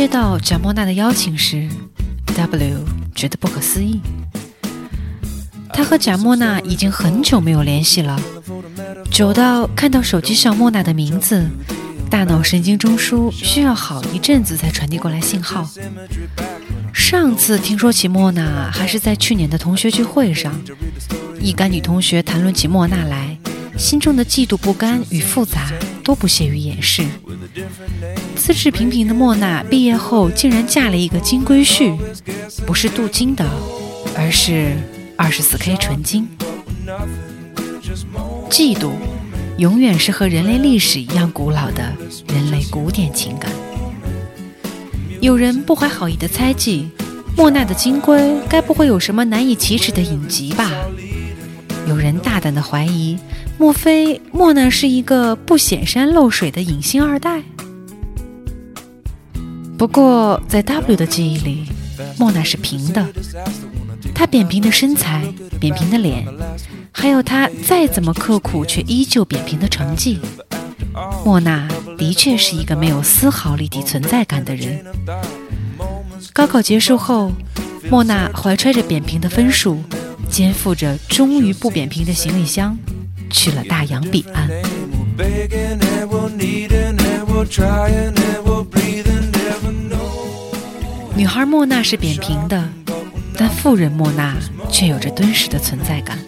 接到贾莫娜的邀请时，W 觉得不可思议。他和贾莫娜已经很久没有联系了，久到看到手机上莫娜的名字，大脑神经中枢需要好一阵子才传递过来信号。上次听说起莫娜，还是在去年的同学聚会上，一干女同学谈论起莫娜来，心中的嫉妒不甘与复杂都不屑于掩饰。资质平平的莫娜毕业后竟然嫁了一个金龟婿，不是镀金的，而是二十四 K 纯金。嫉妒，永远是和人类历史一样古老的人类古典情感。有人不怀好意的猜忌，莫娜的金龟该不会有什么难以启齿的隐疾吧？有人大胆的怀疑，莫非莫娜是一个不显山露水的隐星二代？不过，在 W 的记忆里，莫娜是平的。她扁平的身材、扁平的脸，还有她再怎么刻苦却依旧扁平的成绩，莫娜的确是一个没有丝毫立体存在感的人。高考结束后，莫娜怀揣着扁平的分数，肩负着终于不扁平的行李箱，去了大洋彼岸。孩莫娜是扁平的，但富人莫娜却有着敦实的存在感。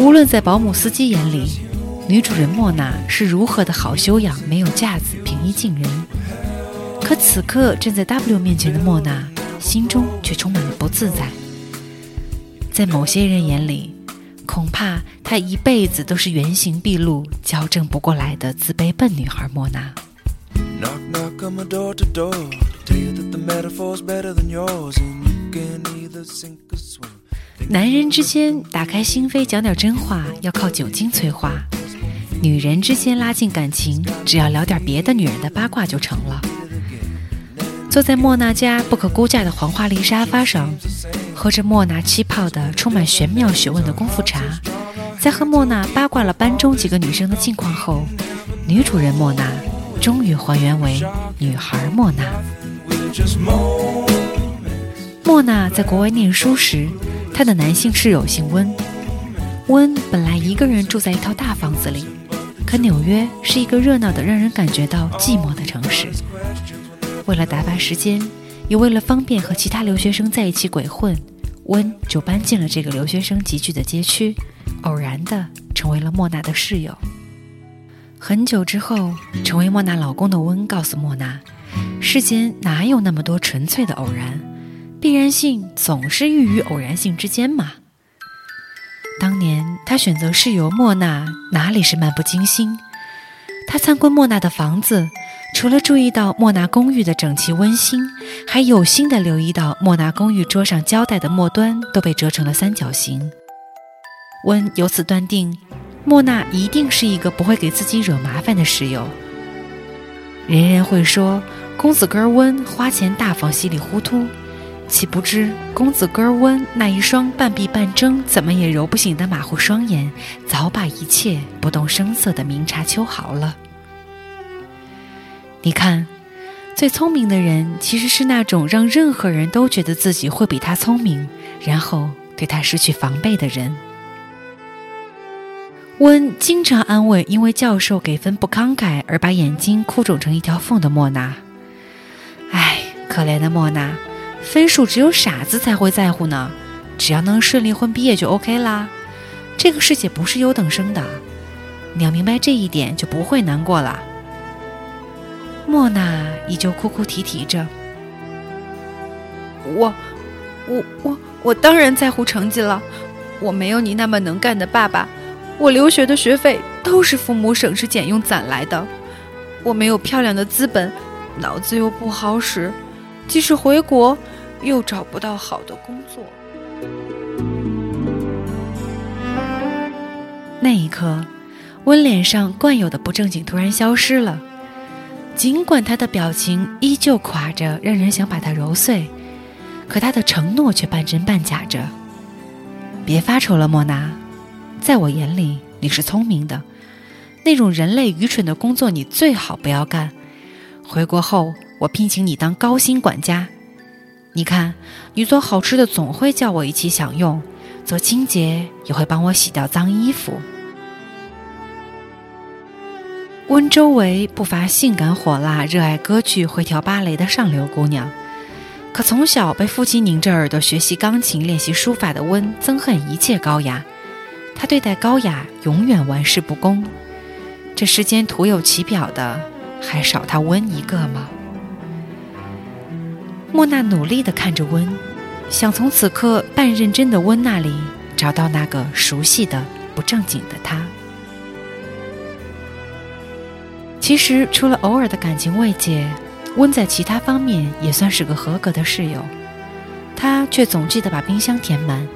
无论在保姆司机眼里，女主人莫娜是如何的好修养、没有架子、平易近人，可此刻站在 W 面前的莫娜，心中却充满了不自在。在某些人眼里，恐怕她一辈子都是原形毕露、矫正不过来的自卑笨女孩莫娜。男人之间打开心扉讲点真话，要靠酒精催化；女人之间拉近感情，只要聊点别的女人的八卦就成了。坐在莫娜家不可估价的黄花梨沙发上，喝着莫娜沏泡的充满玄妙学问的功夫茶，在和莫娜八卦了班中几个女生的近况后，女主人莫娜终于还原为女孩莫娜。莫娜在国外念书时，她的男性室友姓温。温本来一个人住在一套大房子里，可纽约是一个热闹的、让人感觉到寂寞的城市。为了打发时间，也为了方便和其他留学生在一起鬼混，温就搬进了这个留学生集聚的街区，偶然的成为了莫娜的室友。很久之后，成为莫娜老公的温告诉莫娜。世间哪有那么多纯粹的偶然？必然性总是寓于偶然性之间嘛。当年他选择室友莫娜，哪里是漫不经心？他参观莫娜的房子，除了注意到莫娜公寓的整齐温馨，还有心的留意到莫娜公寓桌上胶带的末端都被折成了三角形。温由此断定，莫娜一定是一个不会给自己惹麻烦的室友。人人会说。公子哥儿温花钱大方、稀里糊涂，岂不知公子哥儿温那一双半闭半睁、怎么也揉不醒的马虎双眼，早把一切不动声色的明察秋毫了。你看，最聪明的人其实是那种让任何人都觉得自己会比他聪明，然后对他失去防备的人。温经常安慰因为教授给分不慷慨而把眼睛哭肿成一条缝的莫娜。可怜的莫娜，分数只有傻子才会在乎呢。只要能顺利混毕业就 OK 啦。这个世界不是优等生的，你要明白这一点，就不会难过了。莫娜依旧哭哭啼啼着：“我，我，我，我当然在乎成绩了。我没有你那么能干的爸爸，我留学的学费都是父母省吃俭用攒来的。我没有漂亮的资本，脑子又不好使。”即使回国，又找不到好的工作。那一刻，温脸上惯有的不正经突然消失了。尽管他的表情依旧垮着，让人想把他揉碎，可他的承诺却半真半假着。别发愁了，莫娜，在我眼里你是聪明的。那种人类愚蠢的工作，你最好不要干。回国后。我聘请你当高薪管家。你看，你做好吃的总会叫我一起享用，做清洁也会帮我洗掉脏衣服。温周围不乏性感火辣、热爱歌剧、会跳芭蕾的上流姑娘，可从小被父亲拧着耳朵学习钢琴、练习书法的温憎恨一切高雅。他对待高雅永远玩世不恭。这世间徒有其表的，还少他温一个吗？莫娜努力地看着温，想从此刻半认真的温那里找到那个熟悉的不正经的他。其实，除了偶尔的感情慰藉，温在其他方面也算是个合格的室友。他却总记得把冰箱填满，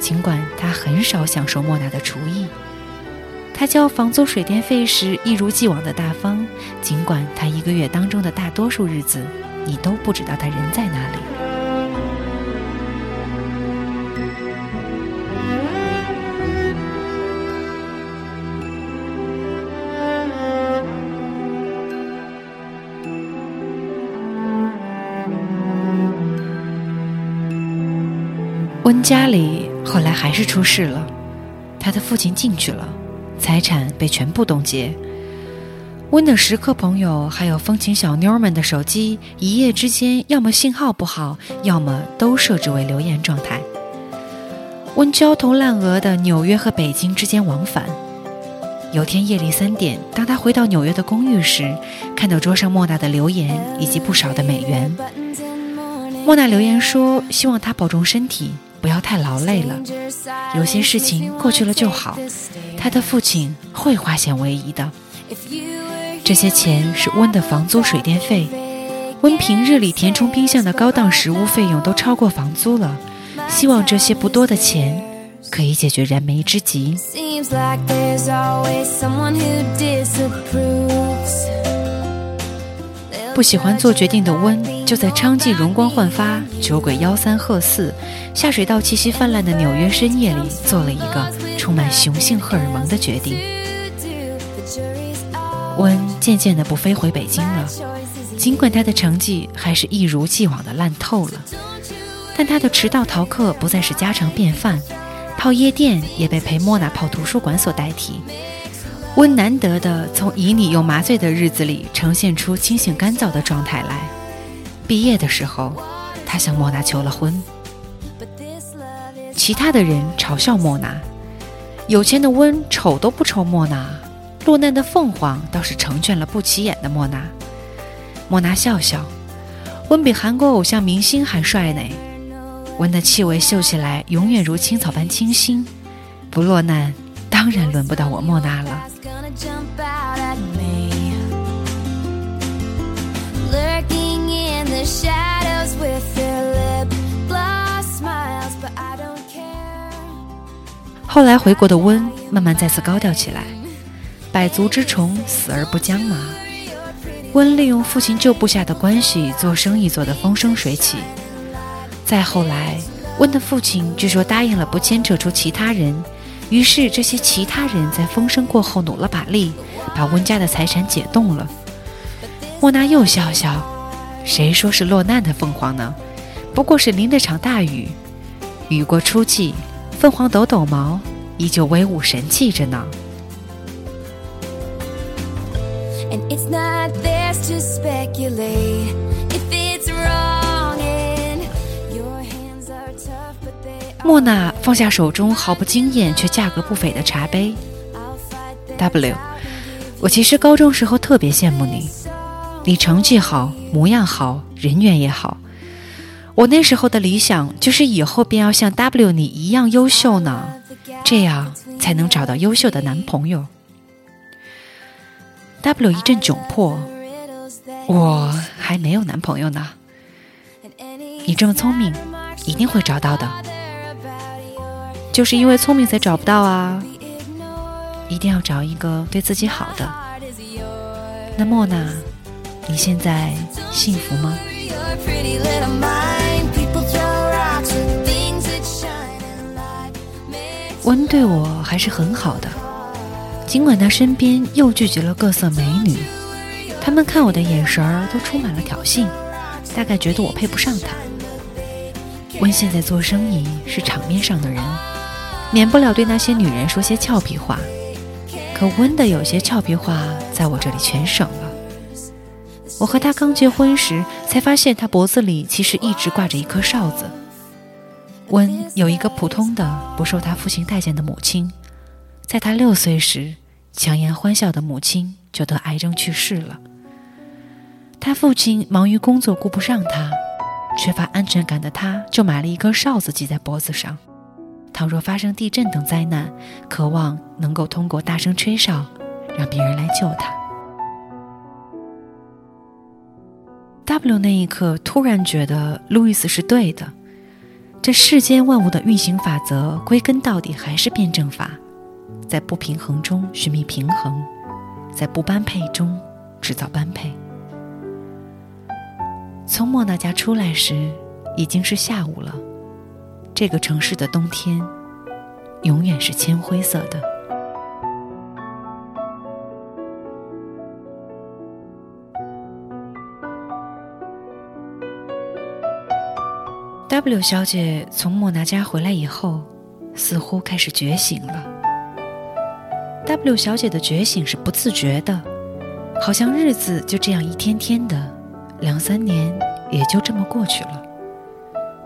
尽管他很少享受莫娜的厨艺。他交房租水电费时一如既往的大方，尽管他一个月当中的大多数日子，你都不知道他人在哪里。温家里后来还是出事了，他的父亲进去了，财产被全部冻结。温的食客朋友还有风情小妞们的手机，一夜之间要么信号不好，要么都设置为留言状态。温焦头烂额的纽约和北京之间往返。有天夜里三点，当他回到纽约的公寓时，看到桌上莫娜的留言以及不少的美元。莫娜留言说：“希望他保重身体。”不要太劳累了，有些事情过去了就好。他的父亲会化险为夷的。这些钱是温的房租、水电费。温平日里填充冰箱的高档食物费用都超过房租了。希望这些不多的钱可以解决燃眉之急。不喜欢做决定的温，就在娼妓容光焕发、酒鬼吆三喝四、下水道气息泛滥的纽约深夜里，做了一个充满雄性荷尔蒙的决定。温渐渐的不飞回北京了，尽管他的成绩还是一如既往的烂透了，但他的迟到逃课不再是家常便饭，泡夜店也被陪莫娜泡图书馆所代替。温难得的从旖旎又麻醉的日子里呈现出清醒干燥的状态来。毕业的时候，他向莫娜求了婚。其他的人嘲笑莫娜，有钱的温瞅都不瞅莫娜，落难的凤凰倒是成全了不起眼的莫娜。莫娜笑笑，温比韩国偶像明星还帅呢。温的气味嗅起来永远如青草般清新，不落难当然轮不到我莫娜了。后来回国的温慢慢再次高调起来，百足之虫，死而不僵嘛。温利用父亲旧部下的关系做生意做得风生水起。再后来，温的父亲据说答应了不牵扯出其他人。于是，这些其他人在风声过后努了把力，把温家的财产解冻了。莫娜又笑笑：“谁说是落难的凤凰呢？不过是淋了场大雨，雨过初霁，凤凰抖抖毛，依旧威武神气着呢。”莫娜放下手中毫不惊艳却价格不菲的茶杯。W，我其实高中时候特别羡慕你，你成绩好，模样好，人缘也好。我那时候的理想就是以后便要像 W 你一样优秀呢，这样才能找到优秀的男朋友。W 一阵窘迫，我还没有男朋友呢。你这么聪明，一定会找到的。就是因为聪明才找不到啊！一定要找一个对自己好的。那莫娜，你现在幸福吗？温对我还是很好的，尽管他身边又聚集了各色美女，他们看我的眼神儿都充满了挑衅，大概觉得我配不上他。温现在做生意是场面上的人，免不了对那些女人说些俏皮话。可温的有些俏皮话，在我这里全省了。我和他刚结婚时，才发现他脖子里其实一直挂着一颗哨子。温有一个普通的、不受他父亲待见的母亲，在他六岁时，强颜欢笑的母亲就得癌症去世了。他父亲忙于工作，顾不上他，缺乏安全感的他，就买了一根哨子系在脖子上。倘若发生地震等灾难，渴望能够通过大声吹哨，让别人来救他。W 那一刻突然觉得路易斯是对的，这世间万物的运行法则，归根到底还是辩证法，在不平衡中寻觅平衡，在不般配中制造般配。从莫娜家出来时，已经是下午了。这个城市的冬天，永远是铅灰色的。W 小姐从莫娜家回来以后，似乎开始觉醒了。W 小姐的觉醒是不自觉的，好像日子就这样一天天的，两三年也就这么过去了。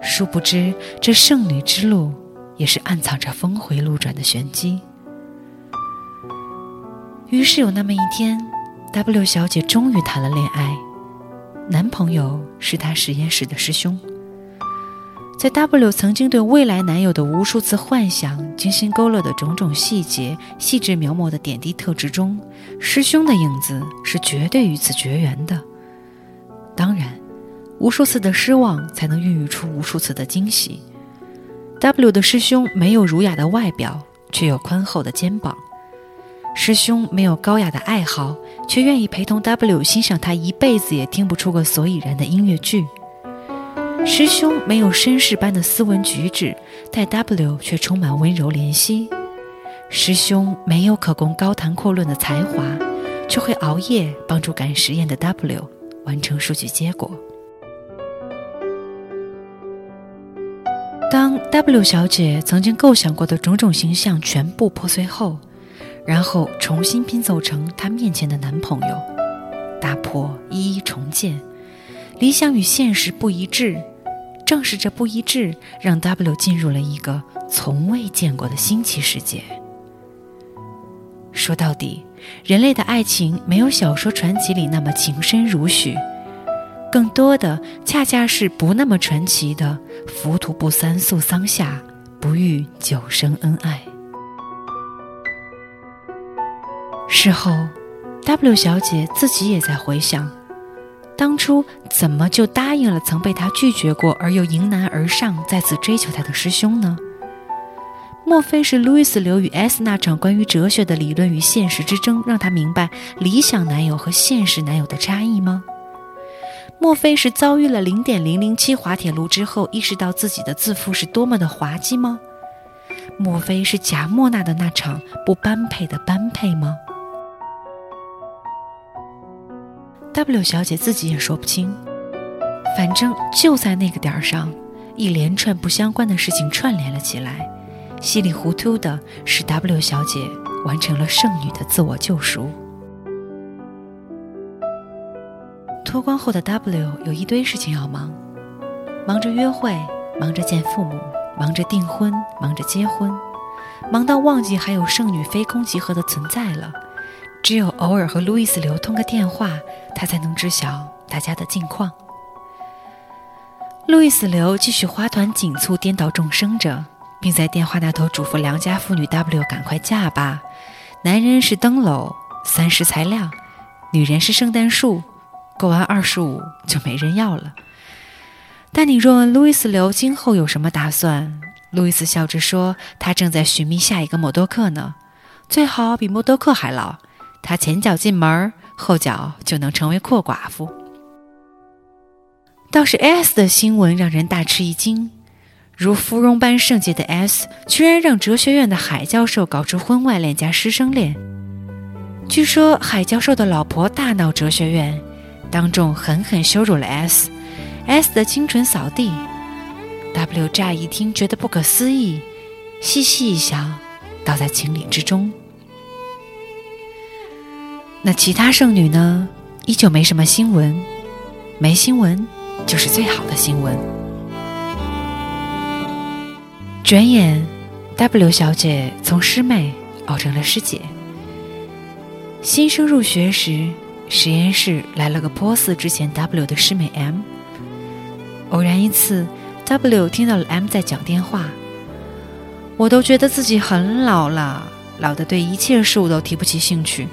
殊不知，这圣女之路也是暗藏着峰回路转的玄机。于是有那么一天，W 小姐终于谈了恋爱，男朋友是她实验室的师兄。在 W 曾经对未来男友的无数次幻想、精心勾勒的种种细节、细致描摹的点滴特质中，师兄的影子是绝对与此绝缘的。当然。无数次的失望，才能孕育出无数次的惊喜。W 的师兄没有儒雅的外表，却有宽厚的肩膀；师兄没有高雅的爱好，却愿意陪同 W 欣赏他一辈子也听不出个所以然的音乐剧；师兄没有绅士般的斯文举止，待 W 却充满温柔怜惜；师兄没有可供高谈阔论的才华，却会熬夜帮助赶实验的 W 完成数据结果。当 W 小姐曾经构想过的种种形象全部破碎后，然后重新拼凑成她面前的男朋友，打破一一重建，理想与现实不一致，正是这不一致，让 W 进入了一个从未见过的新奇世界。说到底，人类的爱情没有小说传奇里那么情深如许。更多的恰恰是不那么传奇的“浮屠不三宿桑下，不遇久生恩爱”。事后，W 小姐自己也在回想，当初怎么就答应了曾被他拒绝过而又迎难而上再次追求他的师兄呢？莫非是路易斯刘与 S 那场关于哲学的理论与现实之争，让他明白理想男友和现实男友的差异吗？莫非是遭遇了零点零零七滑铁卢之后，意识到自己的自负是多么的滑稽吗？莫非是贾莫娜的那场不般配的般配吗？W 小姐自己也说不清。反正就在那个点儿上，一连串不相关的事情串联了起来，稀里糊涂的使 W 小姐完成了圣女的自我救赎。脱光后的 W 有一堆事情要忙，忙着约会，忙着见父母，忙着订婚，忙着结婚，忙到忘记还有圣女飞空集合的存在了。只有偶尔和路易斯流通个电话，他才能知晓大家的近况。路易斯流继续花团锦簇、颠倒众生着，并在电话那头嘱咐良家妇女 W 赶快嫁吧。男人是灯笼，三十才亮；女人是圣诞树。过完二十五就没人要了。但你若问路易斯刘今后有什么打算，路易斯笑着说：“他正在寻觅下一个默多克呢，最好比默多克还老。他前脚进门，后脚就能成为阔寡妇。”倒是 S 的新闻让人大吃一惊，如芙蓉般圣洁的 S，居然让哲学院的海教授搞出婚外恋加师生恋。据说海教授的老婆大闹哲学院，当众狠狠羞辱了 S，S 的清纯扫地。W 乍一听觉得不可思议，细细一想，倒在情理之中。那其他剩女呢？依旧没什么新闻，没新闻就是最好的新闻。转眼，W 小姐从师妹熬成了师姐。新生入学时，实验室来了个颇似之前 W 的师妹 M。偶然一次。W 听到了 M 在讲电话，我都觉得自己很老了，老的对一切事物都提不起兴趣。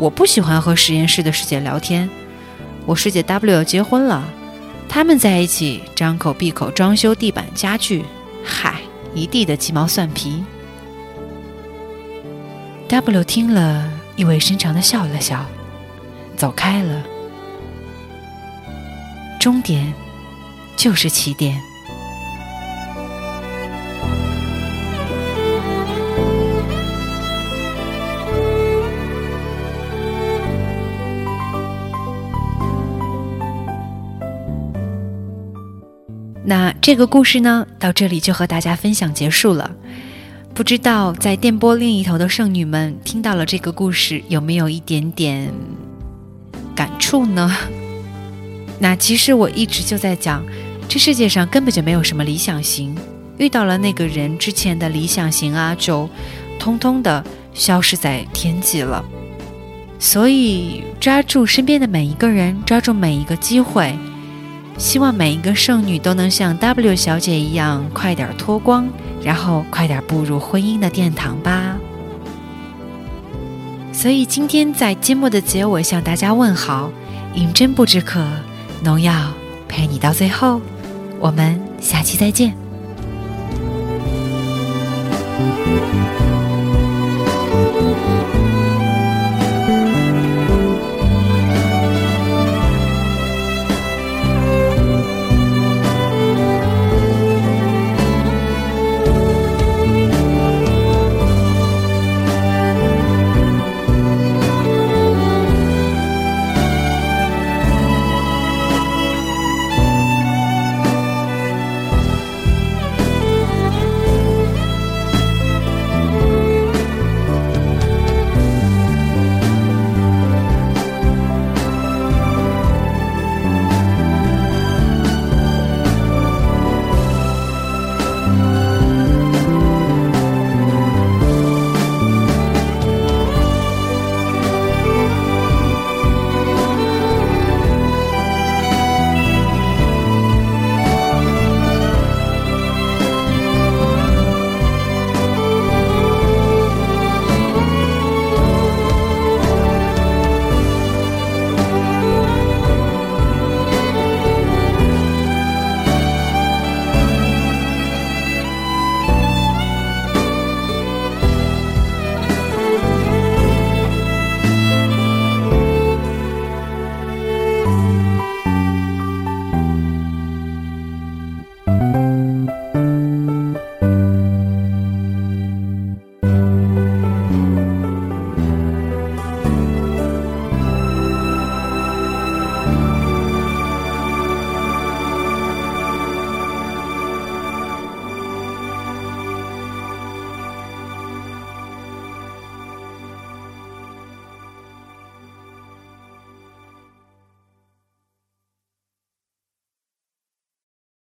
我不喜欢和实验室的师姐聊天。我师姐 W 结婚了，他们在一起张口闭口装修地板家具，嗨，一地的鸡毛蒜皮。W 听了，意味深长的笑了笑，走开了。终点就是起点。那这个故事呢，到这里就和大家分享结束了。不知道在电波另一头的剩女们听到了这个故事，有没有一点点感触呢？那其实我一直就在讲，这世界上根本就没有什么理想型，遇到了那个人之前的理想型啊，就通通的消失在天际了。所以抓住身边的每一个人，抓住每一个机会。希望每一个剩女都能像 W 小姐一样，快点脱光，然后快点步入婚姻的殿堂吧。所以今天在节目的结尾向大家问好：饮鸩不止渴，农药陪你到最后。我们下期再见。